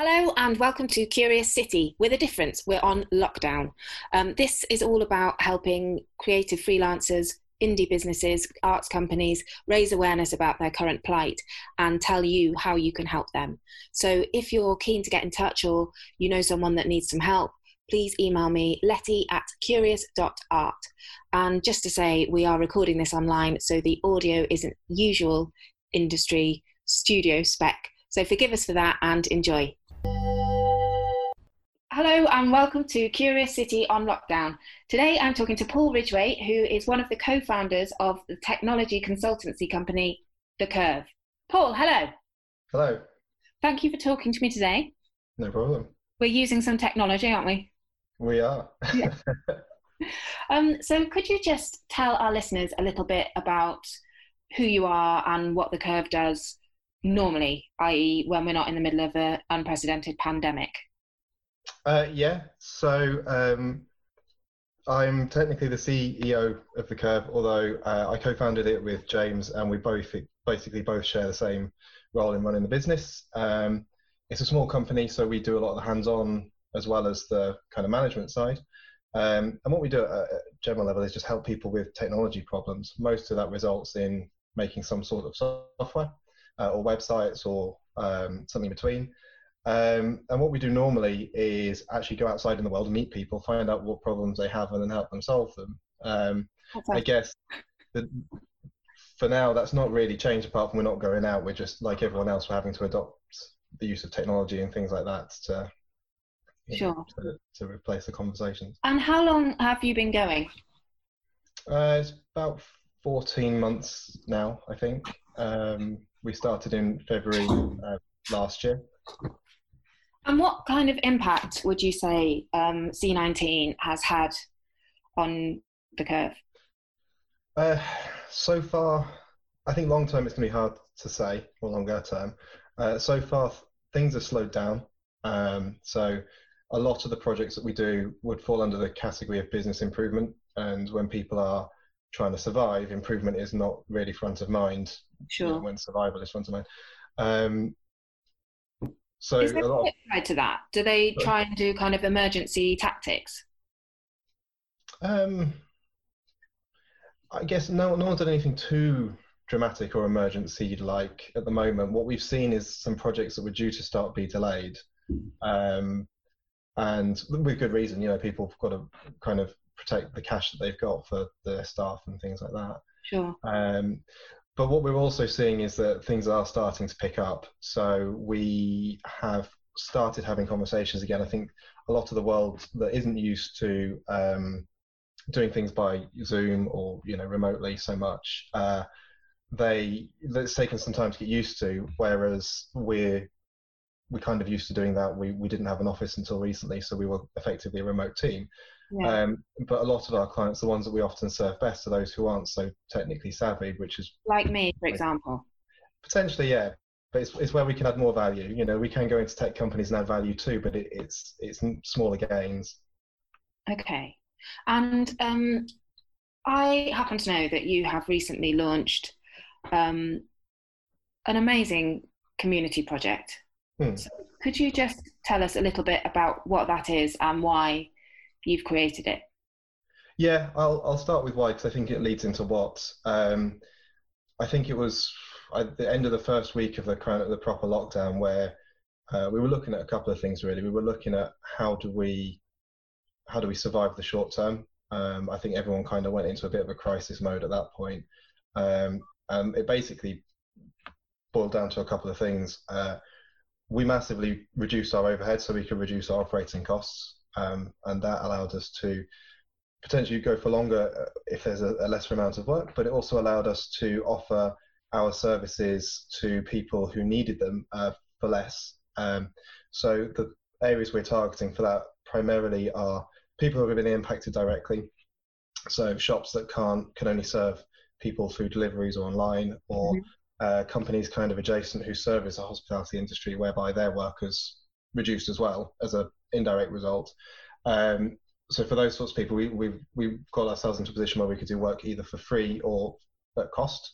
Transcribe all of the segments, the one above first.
Hello and welcome to Curious City. With a difference, we're on lockdown. Um, this is all about helping creative freelancers, indie businesses, arts companies raise awareness about their current plight and tell you how you can help them. So if you're keen to get in touch or you know someone that needs some help, please email me letty at curious.art. And just to say, we are recording this online, so the audio isn't usual industry studio spec. So forgive us for that and enjoy. Hello and welcome to Curious City on Lockdown. Today I'm talking to Paul Ridgway, who is one of the co founders of the technology consultancy company The Curve. Paul, hello. Hello. Thank you for talking to me today. No problem. We're using some technology, aren't we? We are. yeah. um, so, could you just tell our listeners a little bit about who you are and what The Curve does normally, i.e., when we're not in the middle of an unprecedented pandemic? Uh, yeah, so um, I'm technically the CEO of the Curve, although uh, I co-founded it with James, and we both basically both share the same role in running the business. Um, it's a small company, so we do a lot of the hands-on as well as the kind of management side. Um, and what we do at a general level is just help people with technology problems. Most of that results in making some sort of software uh, or websites or um, something between. Um, and what we do normally is actually go outside in the world and meet people, find out what problems they have, and then help them solve them. Um, I guess the, for now, that's not really changed apart from we're not going out. We're just like everyone else, we're having to adopt the use of technology and things like that to, sure. Know, to, to, replace the conversations. And how long have you been going? Uh, it's about 14 months now, I think. Um, we started in February uh, last year. And what kind of impact would you say um, C19 has had on the curve? Uh, so far, I think long term it's going to be hard to say, or longer term. Uh, so far, things have slowed down. Um, so a lot of the projects that we do would fall under the category of business improvement. And when people are trying to survive, improvement is not really front of mind. Sure. When survival is front of mind. Um, so is there a flip side to that? Do they try and do kind of emergency tactics? Um, I guess no, no one's done anything too dramatic or emergency like at the moment. What we've seen is some projects that were due to start be delayed, um, and with good reason. You know, people have got to kind of protect the cash that they've got for their staff and things like that. Sure. Um, but what we're also seeing is that things are starting to pick up. So we have started having conversations again. I think a lot of the world that isn't used to um, doing things by Zoom or you know remotely so much, uh, they it's taken some time to get used to. Whereas we're we kind of used to doing that. We we didn't have an office until recently, so we were effectively a remote team. Yeah. Um, but a lot of our clients, the ones that we often serve best, are those who aren't so technically savvy, which is like me, for example. Potentially, yeah. But it's, it's where we can add more value. You know, we can go into tech companies and add value too, but it, it's it's smaller gains. Okay, and um, I happen to know that you have recently launched um, an amazing community project. Hmm. So could you just tell us a little bit about what that is and why you've created it? Yeah, I'll I'll start with why because I think it leads into what. Um, I think it was at the end of the first week of the kind of the proper lockdown where uh, we were looking at a couple of things really. We were looking at how do we how do we survive the short term. Um, I think everyone kind of went into a bit of a crisis mode at that point. Um, and it basically boiled down to a couple of things. Uh, we massively reduced our overhead so we could reduce our operating costs um, and that allowed us to potentially go for longer uh, if there's a, a, lesser amount of work, but it also allowed us to offer our services to people who needed them uh, for less. Um, so the areas we're targeting for that primarily are people who have been impacted directly. So shops that can't can only serve people through deliveries or online, or mm-hmm. uh, companies kind of adjacent who service the hospitality industry, whereby their workers reduced as well as an indirect result. Um, so for those sorts of people, we, we've, we've got ourselves into a position where we could do work either for free or at cost,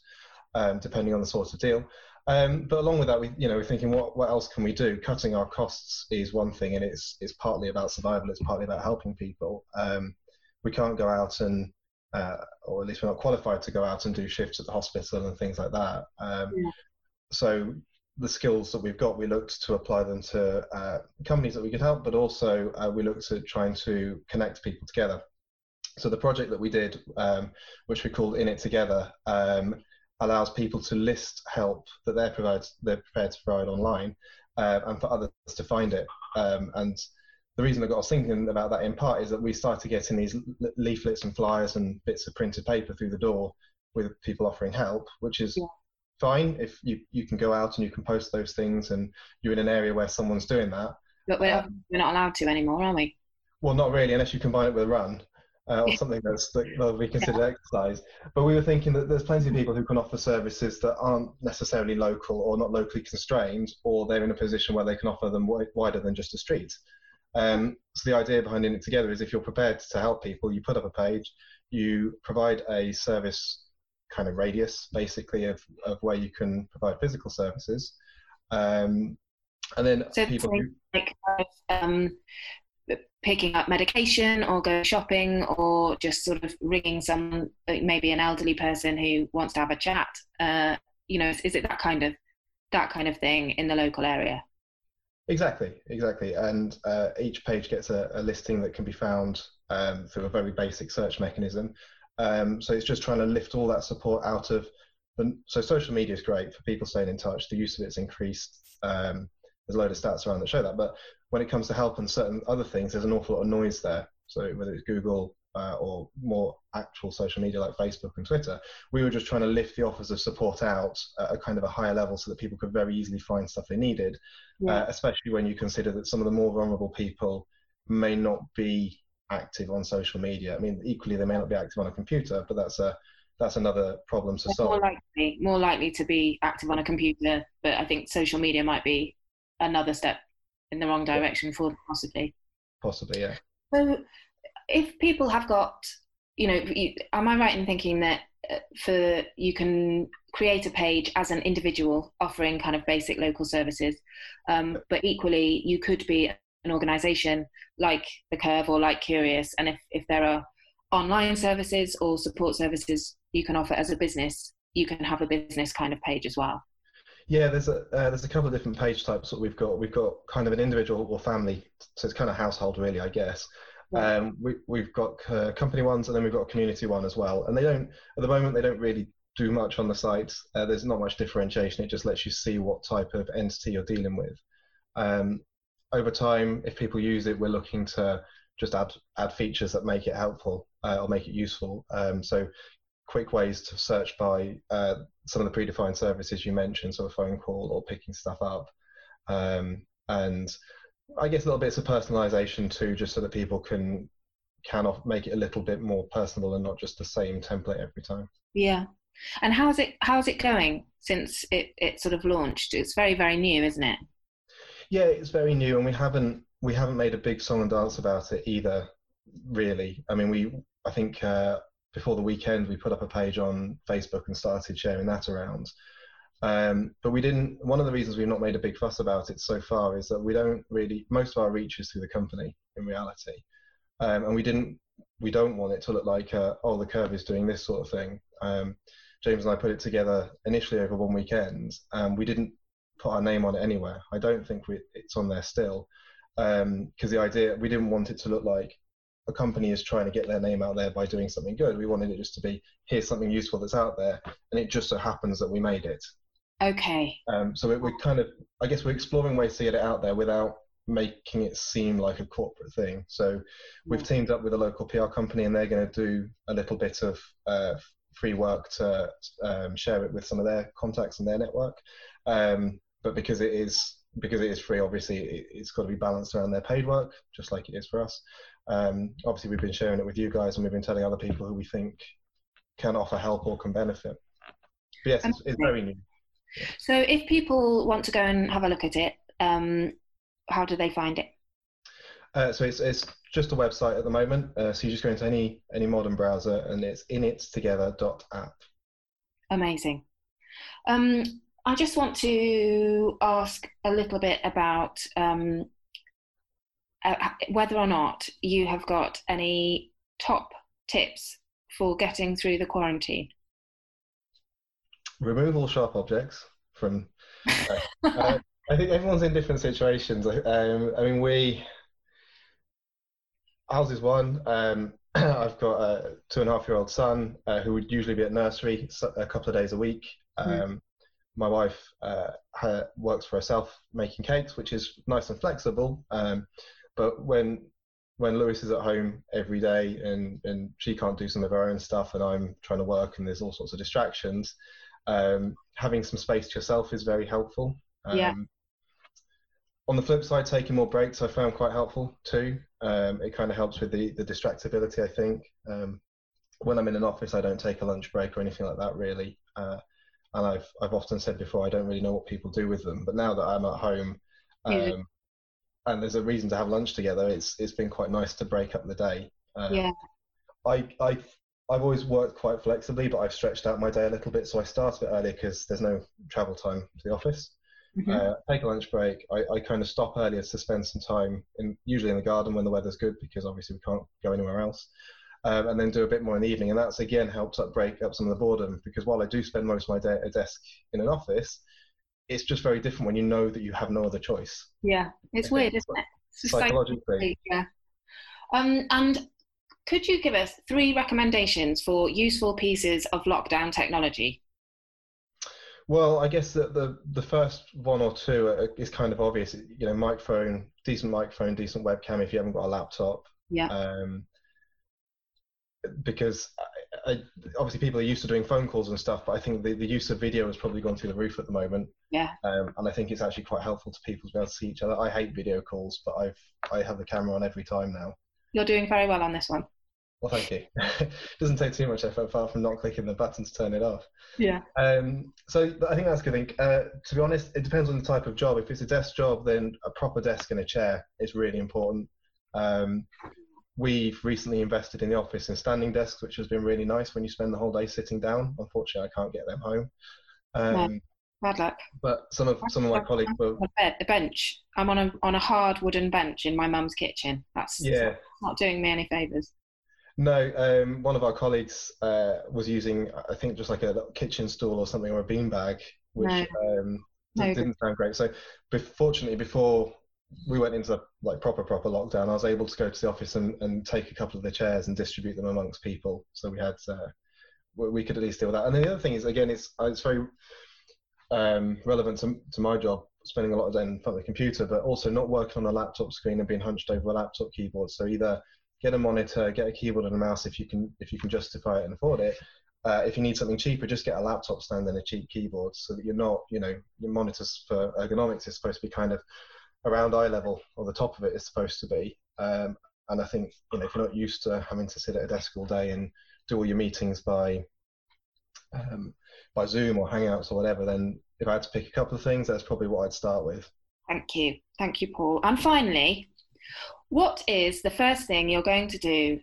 um, depending on the sort of deal. Um, but along with that, we you know we're thinking what what else can we do? Cutting our costs is one thing, and it's it's partly about survival. It's partly about helping people. Um, we can't go out and uh, or at least we're not qualified to go out and do shifts at the hospital and things like that. Um, yeah. So the skills that we've got, we looked to apply them to uh, companies that we could help, but also uh, we looked at trying to connect people together. So the project that we did, um, which we called In It Together, um, allows people to list help that they're, provide, they're prepared to provide online uh, and for others to find it. Um, and the reason I got us thinking about that in part is that we started getting these leaflets and flyers and bits of printed paper through the door with people offering help, which is yeah. Fine if you, you can go out and you can post those things and you're in an area where someone's doing that. But we're, um, we're not allowed to anymore, are we? Well, not really, unless you combine it with a run. Uh, or something that's that will be considered yeah. exercise. But we were thinking that there's plenty of people who can offer services that aren't necessarily local or not locally constrained, or they're in a position where they can offer them wider than just a street. Um, so the idea behind In it together is if you're prepared to help people, you put up a page, you provide a service kind of radius, basically, of, of where you can provide physical services. Um, and then so people who, like um, picking up medication or go shopping or just sort of ringing some maybe an elderly person who wants to have a chat uh, you know is, is, it that kind of that kind of thing in the local area Exactly, exactly. And uh, each page gets a, a, listing that can be found um, through a very basic search mechanism. Um, so it's just trying to lift all that support out of. The, so social media is great for people staying in touch. The use of it's increased. Um, there's a load of stats around that show that. But when it comes to help and certain other things, there's an awful lot of noise there. So whether it's Google, uh, or more actual social media like Facebook and Twitter, we were just trying to lift the offers of support out at a kind of a higher level so that people could very easily find stuff they needed, yeah. uh, especially when you consider that some of the more vulnerable people may not be active on social media. I mean, equally they may not be active on a computer, but that's a that's another problem to solve. More likely, more likely to be active on a computer, but I think social media might be another step in the wrong direction for them, possibly. Possibly, yeah. So, if people have got, you know, you, am I right in thinking that uh, for you can create a page as an individual offering kind of basic local services, um, but equally you could be an organisation like the Curve or like Curious, and if if there are online services or support services you can offer as a business, you can have a business kind of page as well. Yeah, there's a uh, there's a couple of different page types that we've got. We've got kind of an individual or family, so it's kind of household really, I guess. Um, we, we've got uh, company ones and then we've got a community one as well. And they don't, at the moment, they don't really do much on the site. Uh, there's not much differentiation. It just lets you see what type of entity you're dealing with. Um, over time, if people use it, we're looking to just add add features that make it helpful uh, or make it useful. Um, so quick ways to search by uh, some of the predefined services you mentioned, so a phone call or picking stuff up. Um, and I guess little bits of personalization too, just so that people can can make it a little bit more personal and not just the same template every time. Yeah. And how's it how's it going since it, it sort of launched? It's very, very new, isn't it? Yeah, it's very new and we haven't we haven't made a big song and dance about it either, really. I mean we I think uh, before the weekend we put up a page on Facebook and started sharing that around. Um, but we didn't. One of the reasons we've not made a big fuss about it so far is that we don't really. Most of our reach is through the company in reality, um, and we didn't. We don't want it to look like, uh, oh, the curve is doing this sort of thing. Um, James and I put it together initially over one weekend, and we didn't put our name on it anywhere. I don't think we, it's on there still, because um, the idea we didn't want it to look like a company is trying to get their name out there by doing something good. We wanted it just to be here's something useful that's out there, and it just so happens that we made it. Okay. Um, so we're kind of, I guess, we're exploring ways to get it out there without making it seem like a corporate thing. So we've teamed up with a local PR company, and they're going to do a little bit of uh, free work to um, share it with some of their contacts in their network. Um, but because it is because it is free, obviously it, has got to be balanced around their paid work, just like it is for us. Um, obviously, we've been sharing it with you guys, and we've been telling other people who we think can offer help or can benefit. But yes, it's, it's very new. So, if people want to go and have a look at it, um, how do they find it? Uh, so it's, it's just a website at the moment. Uh, so you just go into any any modern browser, and it's inittogether.app. Amazing. Um, I just want to ask a little bit about um, uh, whether or not you have got any top tips for getting through the quarantine. Remove all sharp objects from. Uh, uh, I think everyone's in different situations. Um, I mean, we. Ours is one. Um, I've got a two and a half year old son uh, who would usually be at nursery a couple of days a week. Hmm. Um, mm. My wife uh, her, works for herself making cakes, which is nice and flexible. Um, but when when Lewis is at home every day and, and she can't do some of her own stuff and I'm trying to work and there's all sorts of distractions, um, having some space to yourself is very helpful. Um, yeah. On the flip side, taking more breaks I found quite helpful too. Um, it kind of helps with the, the distractibility, I think. Um, when I'm in an office, I don't take a lunch break or anything like that really. Uh, and I've, I've often said before, I don't really know what people do with them. But now that I'm at home, yeah um, and there's a reason to have lunch together. It's it's been quite nice to break up the day. Um, yeah. I I I've always worked quite flexibly, but I've stretched out my day a little bit. So I start a bit earlier because there's no travel time to the office. Mm-hmm. Uh, take a lunch break. I, I kind of stop earlier to spend some time, in, usually in the garden when the weather's good, because obviously we can't go anywhere else. Um, and then do a bit more in the evening. And that's again helps up break up some of the boredom because while I do spend most of my day at a desk in an office, it's just very different when you know that you have no other choice. Yeah, it's weird, isn't it? It's Psychologically. Yeah. Um, and could you give us three recommendations for useful pieces of lockdown technology? Well, I guess that the the first one or two is kind of obvious. You know, microphone, decent microphone, decent webcam. If you haven't got a laptop, yeah. Um, because I, obviously people are used to doing phone calls and stuff, but I think the, the use of video has probably gone through the roof at the moment. Yeah. Um, and I think it's actually quite helpful to people to be able to see each other. I hate video calls, but I've I have the camera on every time now. You're doing very well on this one. Well, thank you. it doesn't take too much effort apart from not clicking the button to turn it off. Yeah. Um, so I think that's a good thing. Uh, to be honest, it depends on the type of job. If it's a desk job, then a proper desk and a chair is really important. Um, we've recently invested in the office in standing desks, which has been really nice when you spend the whole day sitting down. Unfortunately, I can't get them home. Um, Bad luck. But some of some of my colleagues were a bench. I'm on a on a hard wooden bench in my mum's kitchen. That's yeah, not doing me any favors. No, um, one of our colleagues uh, was using, I think, just like a kitchen stool or something or a beanbag, which no. um, no. didn't sound great. So, fortunately, before we went into like proper proper lockdown, I was able to go to the office and, and take a couple of the chairs and distribute them amongst people. So we had uh, we could at least deal with that. And then the other thing is again, it's uh, it's very um, relevant to, to my job, spending a lot of day in front of the computer, but also not working on a laptop screen and being hunched over a laptop keyboard. So either get a monitor, get a keyboard and a mouse if you can if you can justify it and afford it. Uh, if you need something cheaper, just get a laptop stand and a cheap keyboard so that you're not, you know, your monitors for ergonomics is supposed to be kind of around eye level or the top of it is supposed to be. Um, and I think you know if you're not used to having to sit at a desk all day and do all your meetings by um, by Zoom or Hangouts or whatever, then if I had to pick a couple of things, that's probably what I'd start with. Thank you, thank you, Paul. And finally, what is the first thing you're going to do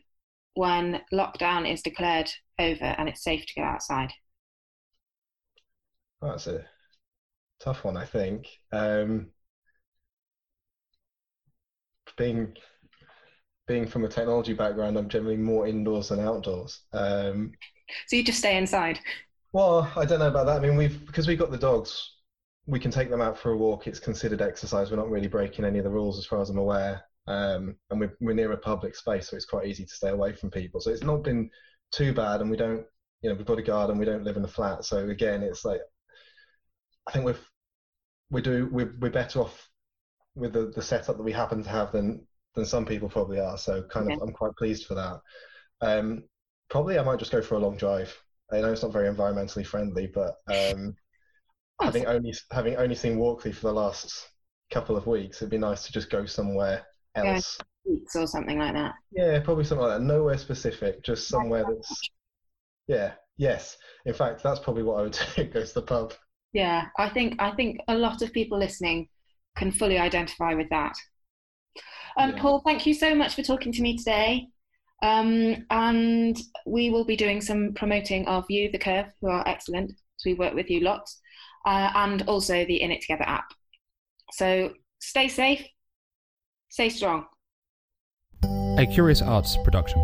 when lockdown is declared over and it's safe to go outside? That's a tough one, I think. Um, being being from a technology background, I'm generally more indoors than outdoors. Um, so you just stay inside? Well, I don't know about that. I mean, we've because we've got the dogs, we can take them out for a walk. It's considered exercise. We're not really breaking any of the rules, as far as I'm aware. Um, and we're, we're near a public space, so it's quite easy to stay away from people. So it's not been too bad, and we don't, you know, we've got a garden. We don't live in a flat, so again, it's like I think we're we do we're, we're better off with the, the setup that we happen to have than than some people probably are. So kind of, I'm quite pleased for that. Um, probably I might just go for a long drive. I know it's not very environmentally friendly, but um, having only having only seen Walkley for the last couple of weeks, it'd be nice to just go somewhere else. Weeks or something like that. Yeah, probably something like that. Nowhere specific, just somewhere that's. Yeah. Yes. In fact, that's probably what I would do. go to the pub. Yeah, I think I think a lot of people listening can fully identify with that. Um, yeah. Paul, thank you so much for talking to me today. Um, and we will be doing some promoting of you, The Curve, who are excellent. So we work with you lots. uh, and also the In It Together app. So stay safe, stay strong. A Curious Arts production.